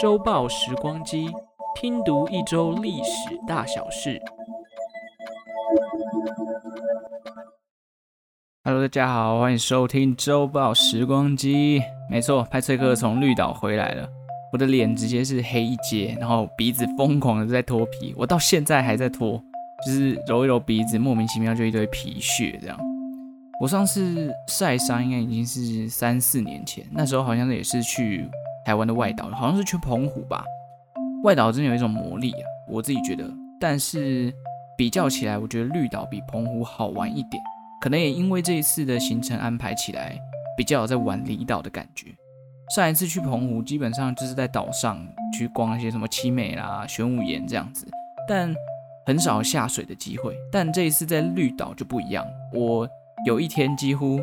周报时光机，听读一周历史大小事。Hello，大家好，欢迎收听周报时光机。没错，派翠克从绿岛回来了，我的脸直接是黑一截，然后鼻子疯狂的在脱皮，我到现在还在脱，就是揉一揉鼻子，莫名其妙就一堆皮屑这样。我上次晒伤应该已经是三四年前，那时候好像也是去台湾的外岛，好像是去澎湖吧。外岛真的有一种魔力啊，我自己觉得，但是比较起来，我觉得绿岛比澎湖好玩一点。可能也因为这一次的行程安排起来比较有在玩离岛的感觉。上一次去澎湖基本上就是在岛上去逛一些什么七美啦、玄武岩这样子，但很少下水的机会。但这一次在绿岛就不一样，我有一天几乎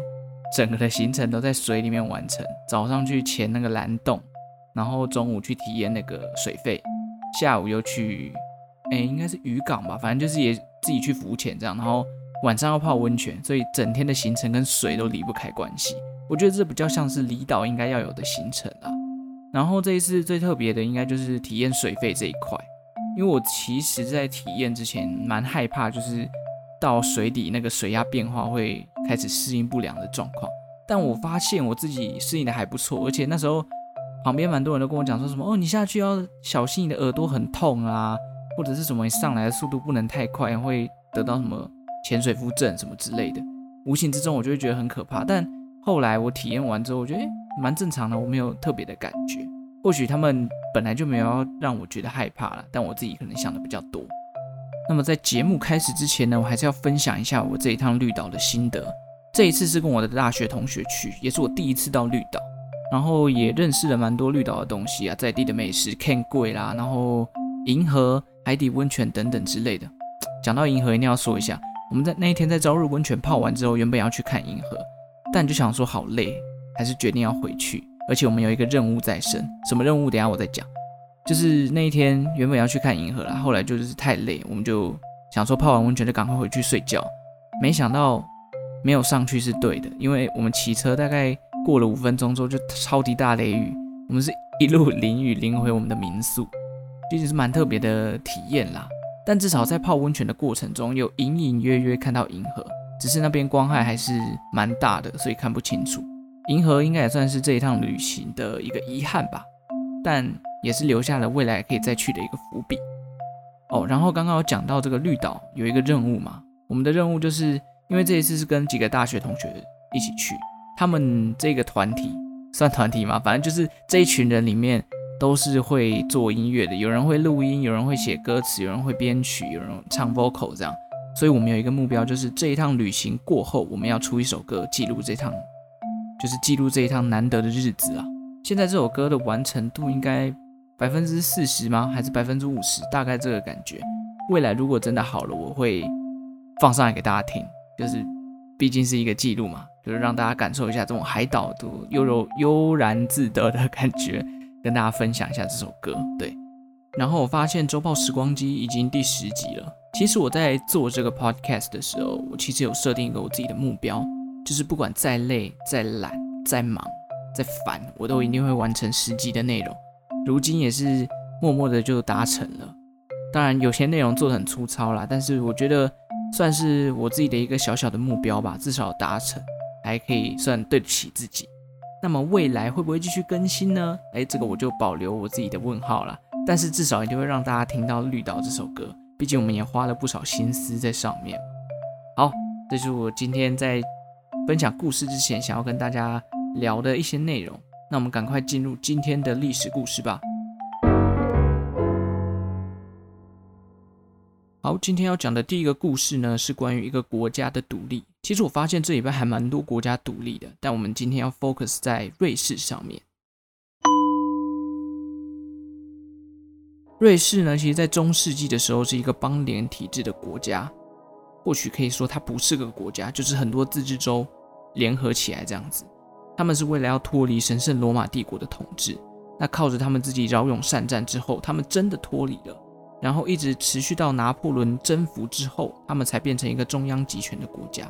整个的行程都在水里面完成。早上去潜那个蓝洞，然后中午去体验那个水肺，下午又去，哎，应该是渔港吧，反正就是也自己去浮潜这样，然后。晚上要泡温泉，所以整天的行程跟水都离不开关系。我觉得这比较像是离岛应该要有的行程啊。然后这一次最特别的应该就是体验水肺这一块，因为我其实在体验之前蛮害怕，就是到水底那个水压变化会开始适应不良的状况。但我发现我自己适应的还不错，而且那时候旁边蛮多人都跟我讲说什么哦，你下去要小心你的耳朵很痛啊，或者是什么你上来的速度不能太快，会得到什么。潜水夫症什么之类的，无形之中我就会觉得很可怕。但后来我体验完之后，我觉得蛮正常的，我没有特别的感觉。或许他们本来就没有让我觉得害怕了，但我自己可能想的比较多。那么在节目开始之前呢，我还是要分享一下我这一趟绿岛的心得。这一次是跟我的大学同学去，也是我第一次到绿岛，然后也认识了蛮多绿岛的东西啊，在地的美食，can 贵啦，然后银河、海底温泉等等之类的。讲到银河，一定要说一下。我们在那一天在朝日温泉泡完之后，原本要去看银河，但就想说好累，还是决定要回去。而且我们有一个任务在身，什么任务？等下我再讲。就是那一天原本要去看银河啦，后来就是太累，我们就想说泡完温泉就赶快回去睡觉。没想到没有上去是对的，因为我们骑车大概过了五分钟之后就超级大雷雨，我们是一路淋雨淋回我们的民宿，其实是蛮特别的体验啦。但至少在泡温泉的过程中，有隐隐约约看到银河，只是那边光害还是蛮大的，所以看不清楚。银河应该也算是这一趟旅行的一个遗憾吧，但也是留下了未来可以再去的一个伏笔。哦，然后刚刚有讲到这个绿岛有一个任务嘛，我们的任务就是因为这一次是跟几个大学同学一起去，他们这个团体算团体吗？反正就是这一群人里面。都是会做音乐的，有人会录音，有人会写歌词，有人会编曲，有人唱 vocal 这样。所以我们有一个目标，就是这一趟旅行过后，我们要出一首歌，记录这趟，就是记录这一趟难得的日子啊。现在这首歌的完成度应该百分之四十吗？还是百分之五十？大概这个感觉。未来如果真的好了，我会放上来给大家听，就是毕竟是一个记录嘛，就是让大家感受一下这种海岛的悠柔悠然自得的感觉。跟大家分享一下这首歌，对。然后我发现周报时光机已经第十集了。其实我在做这个 podcast 的时候，我其实有设定一个我自己的目标，就是不管再累、再懒、再忙、再烦，我都一定会完成十集的内容。如今也是默默的就达成了。当然有些内容做的很粗糙啦，但是我觉得算是我自己的一个小小的目标吧，至少达成，还可以算对得起自己。那么未来会不会继续更新呢？诶，这个我就保留我自己的问号了。但是至少一定会让大家听到《绿岛》这首歌，毕竟我们也花了不少心思在上面。好，这是我今天在分享故事之前想要跟大家聊的一些内容。那我们赶快进入今天的历史故事吧。好，今天要讲的第一个故事呢，是关于一个国家的独立。其实我发现这里边还蛮多国家独立的，但我们今天要 focus 在瑞士上面。瑞士呢，其实在中世纪的时候是一个邦联体制的国家，或许可以说它不是个国家，就是很多自治州联合起来这样子。他们是为了要脱离神圣罗马帝国的统治，那靠着他们自己骁勇善战之后，他们真的脱离了，然后一直持续到拿破仑征服之后，他们才变成一个中央集权的国家。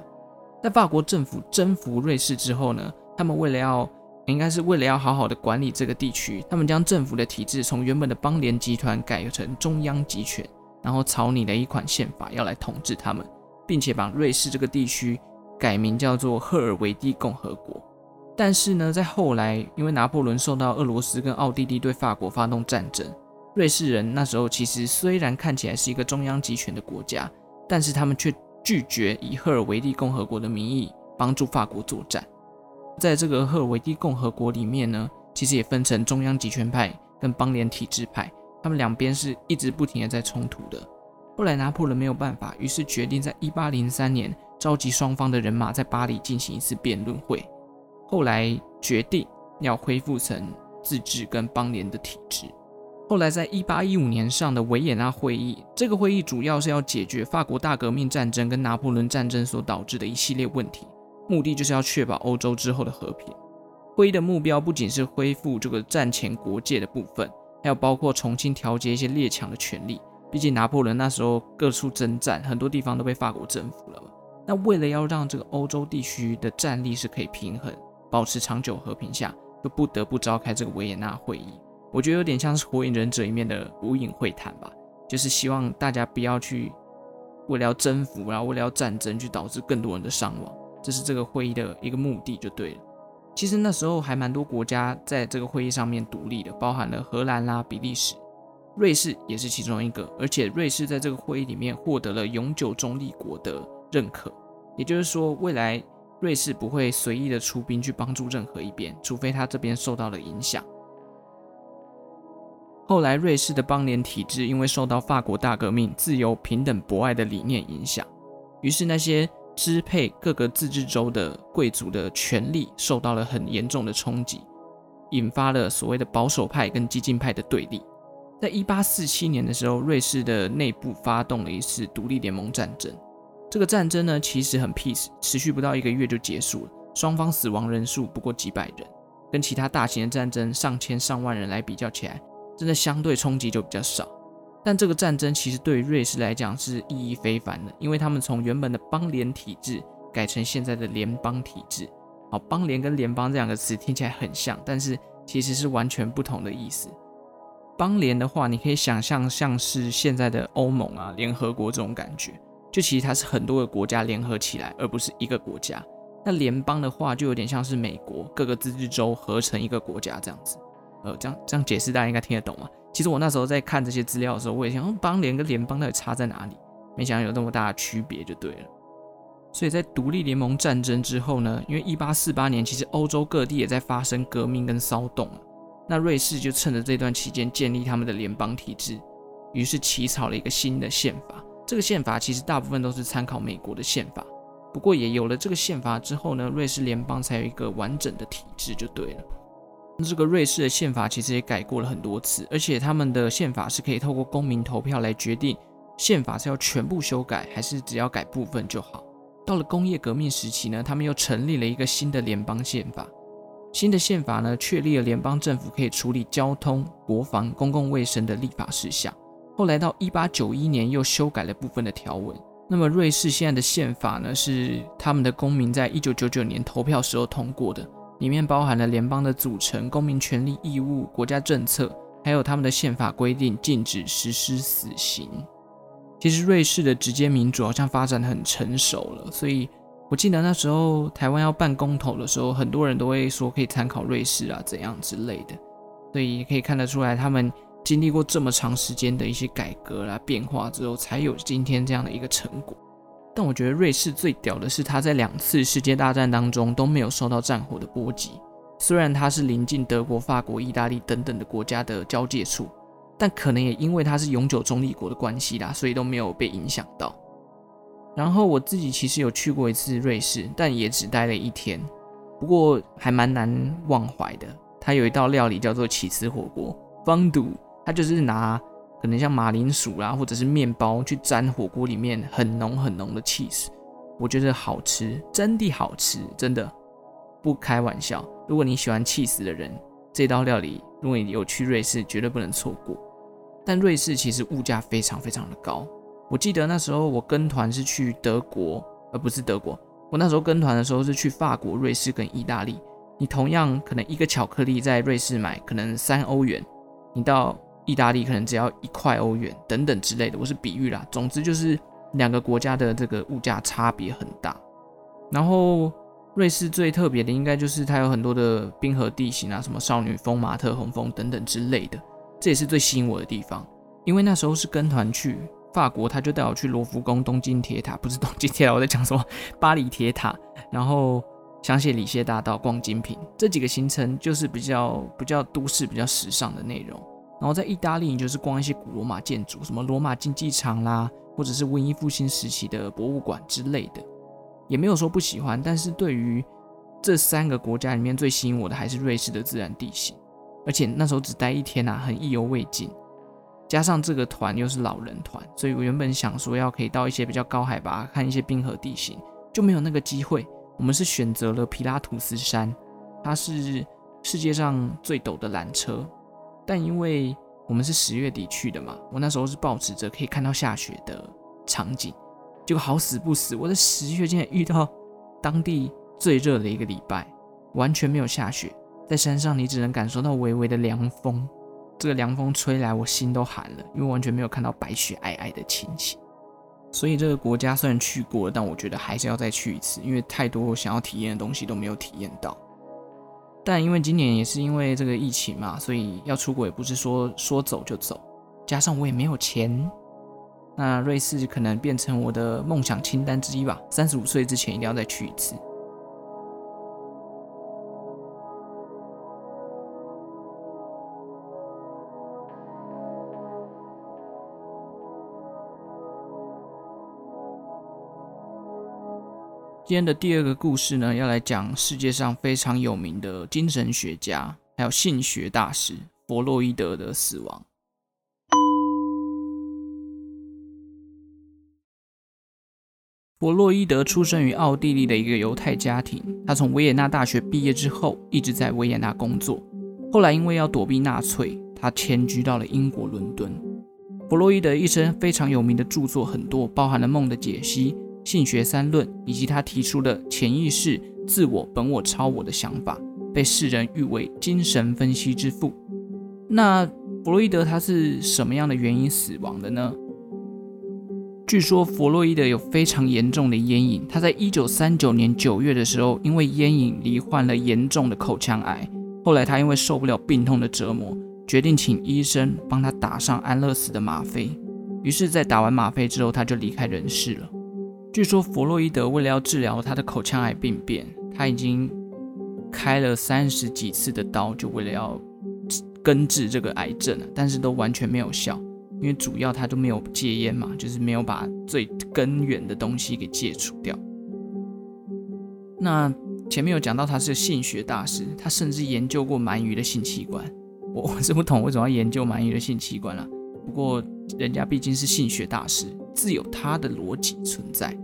在法国政府征服瑞士之后呢，他们为了要，应该是为了要好好的管理这个地区，他们将政府的体制从原本的邦联集团改成中央集权，然后草拟了一款宪法要来统治他们，并且把瑞士这个地区改名叫做赫尔维蒂共和国。但是呢，在后来，因为拿破仑受到俄罗斯跟奥地利对法国发动战争，瑞士人那时候其实虽然看起来是一个中央集权的国家，但是他们却拒绝以赫尔维蒂共和国的名义帮助法国作战。在这个赫尔维蒂共和国里面呢，其实也分成中央集权派跟邦联体制派，他们两边是一直不停的在冲突的。后来拿破仑没有办法，于是决定在1803年召集双方的人马在巴黎进行一次辩论会。后来决定要恢复成自治跟邦联的体制。后来在一八一五年上的维也纳会议，这个会议主要是要解决法国大革命战争跟拿破仑战争所导致的一系列问题，目的就是要确保欧洲之后的和平。会议的目标不仅是恢复这个战前国界的部分，还有包括重新调节一些列强的权力。毕竟拿破仑那时候各处征战，很多地方都被法国征服了嘛。那为了要让这个欧洲地区的战力是可以平衡。保持长久和平下，就不得不召开这个维也纳会议。我觉得有点像是《火影忍者》里面的无影会谈吧，就是希望大家不要去为了要征服，然后为了要战争去导致更多人的伤亡，这是这个会议的一个目的就对了。其实那时候还蛮多国家在这个会议上面独立的，包含了荷兰啦、比利时、瑞士也是其中一个，而且瑞士在这个会议里面获得了永久中立国的认可，也就是说未来。瑞士不会随意的出兵去帮助任何一边，除非他这边受到了影响。后来，瑞士的邦联体制因为受到法国大革命自由、平等、博爱的理念影响，于是那些支配各个自治州的贵族的权力受到了很严重的冲击，引发了所谓的保守派跟激进派的对立。在一八四七年的时候，瑞士的内部发动了一次独立联盟战争。这个战争呢，其实很 peace，持续不到一个月就结束了。双方死亡人数不过几百人，跟其他大型的战争上千上万人来比较起来，真的相对冲击就比较少。但这个战争其实对于瑞士来讲是意义非凡的，因为他们从原本的邦联体制改成现在的联邦体制。好，邦联跟联邦这两个词听起来很像，但是其实是完全不同的意思。邦联的话，你可以想象像是现在的欧盟啊、联合国这种感觉。就其实它是很多个国家联合起来，而不是一个国家。那联邦的话，就有点像是美国各个自治州合成一个国家这样子。呃，这样这样解释大家应该听得懂吗？其实我那时候在看这些资料的时候，我也想，哦，邦联跟联邦到底差在哪里？没想到有那么大的区别就对了。所以在独立联盟战争之后呢，因为一八四八年其实欧洲各地也在发生革命跟骚动，那瑞士就趁着这段期间建立他们的联邦体制，于是起草了一个新的宪法。这个宪法其实大部分都是参考美国的宪法，不过也有了这个宪法之后呢，瑞士联邦才有一个完整的体制就对了。这个瑞士的宪法其实也改过了很多次，而且他们的宪法是可以透过公民投票来决定宪法是要全部修改还是只要改部分就好。到了工业革命时期呢，他们又成立了一个新的联邦宪法。新的宪法呢，确立了联邦政府可以处理交通、国防、公共卫生的立法事项。后来到一八九一年又修改了部分的条文。那么瑞士现在的宪法呢，是他们的公民在一九九九年投票时候通过的，里面包含了联邦的组成、公民权利义务、国家政策，还有他们的宪法规定禁止实施死刑。其实瑞士的直接民主好像发展得很成熟了，所以我记得那时候台湾要办公投的时候，很多人都会说可以参考瑞士啊怎样之类的，所以也可以看得出来他们。经历过这么长时间的一些改革啦、变化之后，才有今天这样的一个成果。但我觉得瑞士最屌的是，它在两次世界大战当中都没有受到战火的波及。虽然它是临近德国、法国、意大利等等的国家的交界处，但可能也因为它是永久中立国的关系啦，所以都没有被影响到。然后我自己其实有去过一次瑞士，但也只待了一天。不过还蛮难忘怀的。它有一道料理叫做起司火锅方肚它就是拿可能像马铃薯啦，或者是面包去沾火锅里面很浓很浓的 cheese，，我觉得好吃，真的好吃，真的不开玩笑。如果你喜欢 cheese 的人，这道料理如果你有去瑞士，绝对不能错过。但瑞士其实物价非常非常的高。我记得那时候我跟团是去德国，而不是德国。我那时候跟团的时候是去法国、瑞士跟意大利，你同样可能一个巧克力在瑞士买可能三欧元，你到意大利可能只要一块欧元等等之类的。我是比喻啦，总之就是两个国家的这个物价差别很大。然后瑞士最特别的应该就是它有很多的冰河地形啊，什么少女峰、马特洪峰等等之类的，这也是最吸引我的地方。因为那时候是跟团去法国，他就带我去罗浮宫、东京铁塔，不是东京铁塔，我在讲什么？巴黎铁塔，然后。香榭里谢大道逛精品，这几个行程就是比较比较都市、比较时尚的内容。然后在意大利，你就是逛一些古罗马建筑，什么罗马竞技场啦，或者是文艺复兴时期的博物馆之类的，也没有说不喜欢。但是对于这三个国家里面最吸引我的，还是瑞士的自然地形。而且那时候只待一天啊，很意犹未尽。加上这个团又是老人团，所以我原本想说要可以到一些比较高海拔看一些冰河地形，就没有那个机会。我们是选择了皮拉图斯山，它是世界上最陡的缆车，但因为我们是十月底去的嘛，我那时候是抱持着可以看到下雪的场景，结果好死不死，我在十月竟然遇到当地最热的一个礼拜，完全没有下雪，在山上你只能感受到微微的凉风，这个凉风吹来，我心都寒了，因为完全没有看到白雪皑皑的情形。所以这个国家虽然去过，但我觉得还是要再去一次，因为太多我想要体验的东西都没有体验到。但因为今年也是因为这个疫情嘛，所以要出国也不是说说走就走，加上我也没有钱，那瑞士可能变成我的梦想清单之一吧。三十五岁之前一定要再去一次。今天的第二个故事呢，要来讲世界上非常有名的精神学家，还有性学大师弗洛伊德的死亡。弗洛伊德出生于奥地利的一个犹太家庭，他从维也纳大学毕业之后，一直在维也纳工作。后来因为要躲避纳粹，他迁居到了英国伦敦。弗洛伊德一生非常有名的著作很多，包含了《梦的解析》。性学三论以及他提出的潜意识、自我、本我、超我的想法，被世人誉为精神分析之父。那弗洛伊德他是什么样的原因死亡的呢？据说弗洛伊德有非常严重的烟瘾，他在一九三九年九月的时候，因为烟瘾罹患了严重的口腔癌。后来他因为受不了病痛的折磨，决定请医生帮他打上安乐死的吗啡。于是，在打完吗啡之后，他就离开人世了。据说弗洛伊德为了要治疗他的口腔癌病变，他已经开了三十几次的刀，就为了要根治这个癌症，但是都完全没有效，因为主要他都没有戒烟嘛，就是没有把最根源的东西给戒除掉。那前面有讲到他是性学大师，他甚至研究过鳗鱼的性器官。我我是不懂为什么要研究鳗鱼的性器官了，不过人家毕竟是性学大师，自有他的逻辑存在。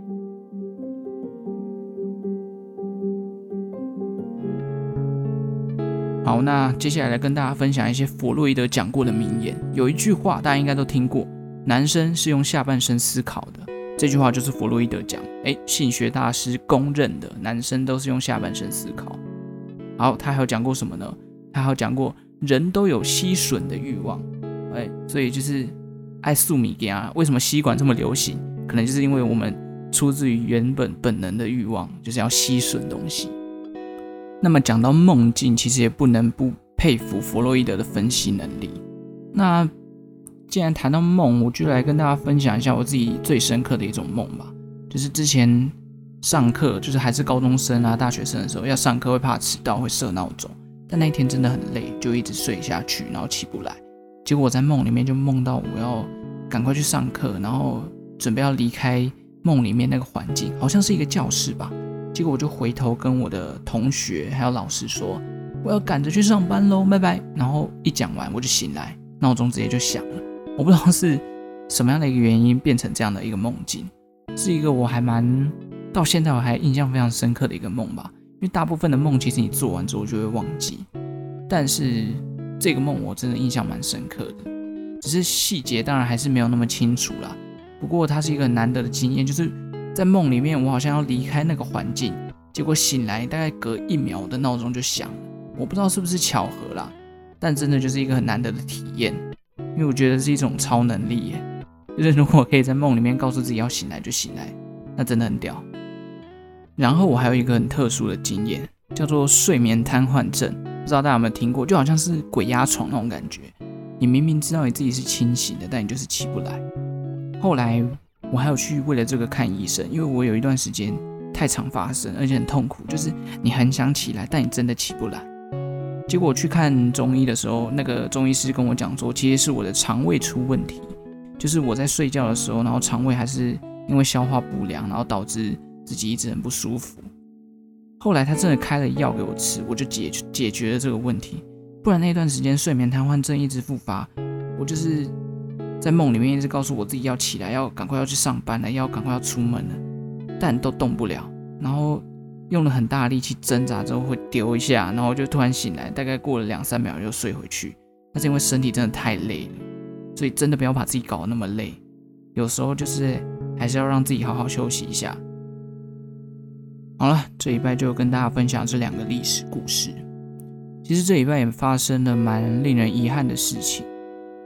好，那接下来来跟大家分享一些弗洛伊德讲过的名言。有一句话大家应该都听过：“男生是用下半身思考的。”这句话就是弗洛伊德讲。诶，性学大师公认的，男生都是用下半身思考。好，他还有讲过什么呢？他还有讲过，人都有吸吮的欲望。哎，所以就是爱素米给啊。为什么吸管这么流行？可能就是因为我们出自于原本本能的欲望，就是要吸吮东西。那么讲到梦境，其实也不能不佩服弗洛伊德的分析能力。那既然谈到梦，我就来跟大家分享一下我自己最深刻的一种梦吧。就是之前上课，就是还是高中生啊、大学生的时候，要上课会怕迟到，会设闹钟。但那一天真的很累，就一直睡下去，然后起不来。结果我在梦里面就梦到我要赶快去上课，然后准备要离开梦里面那个环境，好像是一个教室吧。结果我就回头跟我的同学还有老师说，我要赶着去上班喽，拜拜。然后一讲完我就醒来，闹钟直接就响了。我不知道是什么样的一个原因变成这样的一个梦境，是一个我还蛮到现在我还印象非常深刻的一个梦吧。因为大部分的梦其实你做完之后就会忘记，但是这个梦我真的印象蛮深刻的，只是细节当然还是没有那么清楚啦。不过它是一个难得的经验，就是。在梦里面，我好像要离开那个环境，结果醒来大概隔一秒，的闹钟就响了。我不知道是不是巧合啦，但真的就是一个很难得的体验，因为我觉得是一种超能力耶。就是如果可以在梦里面告诉自己要醒来就醒来，那真的很屌。然后我还有一个很特殊的经验，叫做睡眠瘫痪症，不知道大家有没有听过？就好像是鬼压床那种感觉。你明明知道你自己是清醒的，但你就是起不来。后来我还有去为了这个看医生，因为我有一段时间太常发生，而且很痛苦，就是你很想起来，但你真的起不来。结果去看中医的时候，那个中医师跟我讲说，其实是我的肠胃出问题，就是我在睡觉的时候，然后肠胃还是因为消化不良，然后导致自己一直很不舒服。后来他真的开了药给我吃，我就解解决了这个问题。不然那段时间睡眠瘫痪症一直复发，我就是在梦里面一直告诉我自己要起来，要赶快要去上班了，要赶快要出门了，但都动不了。然后用了很大力气挣扎之后会丢一下，然后就突然醒来，大概过了两三秒又睡回去。那是因为身体真的太累了，所以真的不要把自己搞得那么累。有时候就是还是要让自己好好休息一下。好了，这礼拜就跟大家分享这两个历史故事。其实这礼拜也发生了蛮令人遗憾的事情，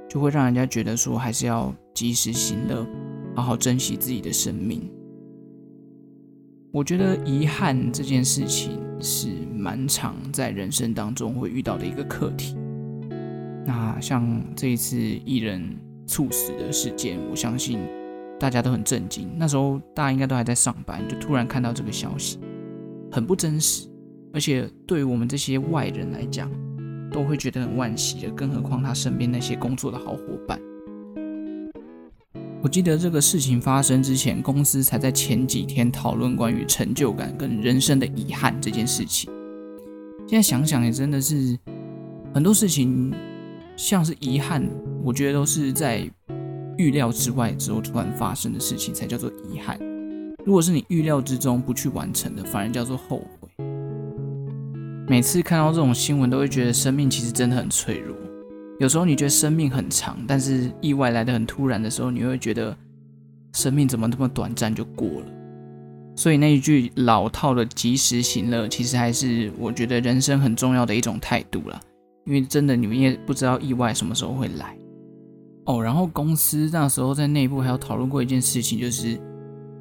就会让人家觉得说还是要及时行乐，好好珍惜自己的生命。我觉得遗憾这件事情是蛮常在人生当中会遇到的一个课题。那像这一次艺人猝死的事件，我相信大家都很震惊。那时候大家应该都还在上班，就突然看到这个消息，很不真实。而且对于我们这些外人来讲，都会觉得很惋惜的，更何况他身边那些工作的好伙伴。我记得这个事情发生之前，公司才在前几天讨论关于成就感跟人生的遗憾这件事情。现在想想也真的是很多事情，像是遗憾，我觉得都是在预料之外之后突然发生的事情才叫做遗憾。如果是你预料之中不去完成的，反而叫做后悔。每次看到这种新闻，都会觉得生命其实真的很脆弱。有时候你觉得生命很长，但是意外来得很突然的时候，你会觉得生命怎么这么短暂就过了。所以那一句老套的“及时行乐”，其实还是我觉得人生很重要的一种态度啦。因为真的你们也不知道意外什么时候会来哦。然后公司那时候在内部还有讨论过一件事情，就是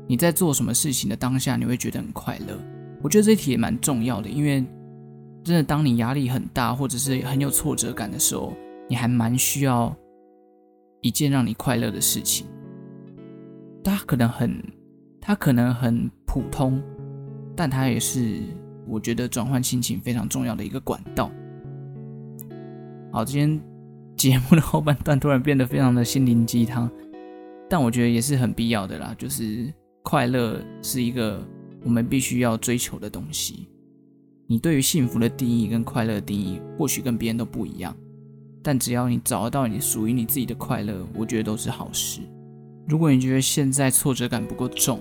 你在做什么事情的当下，你会觉得很快乐。我觉得这题也蛮重要的，因为。真的，当你压力很大，或者是很有挫折感的时候，你还蛮需要一件让你快乐的事情。它可能很，它可能很普通，但它也是我觉得转换心情非常重要的一个管道。好，今天节目的后半段突然变得非常的心灵鸡汤，但我觉得也是很必要的啦。就是快乐是一个我们必须要追求的东西。你对于幸福的定义跟快乐的定义，或许跟别人都不一样，但只要你找到你属于你自己的快乐，我觉得都是好事。如果你觉得现在挫折感不够重，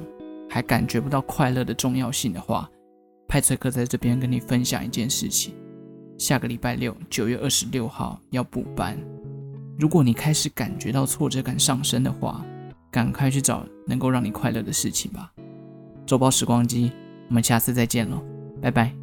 还感觉不到快乐的重要性的话，派翠克在这边跟你分享一件事情：下个礼拜六，九月二十六号要补班。如果你开始感觉到挫折感上升的话，赶快去找能够让你快乐的事情吧。周报时光机，我们下次再见喽，拜拜。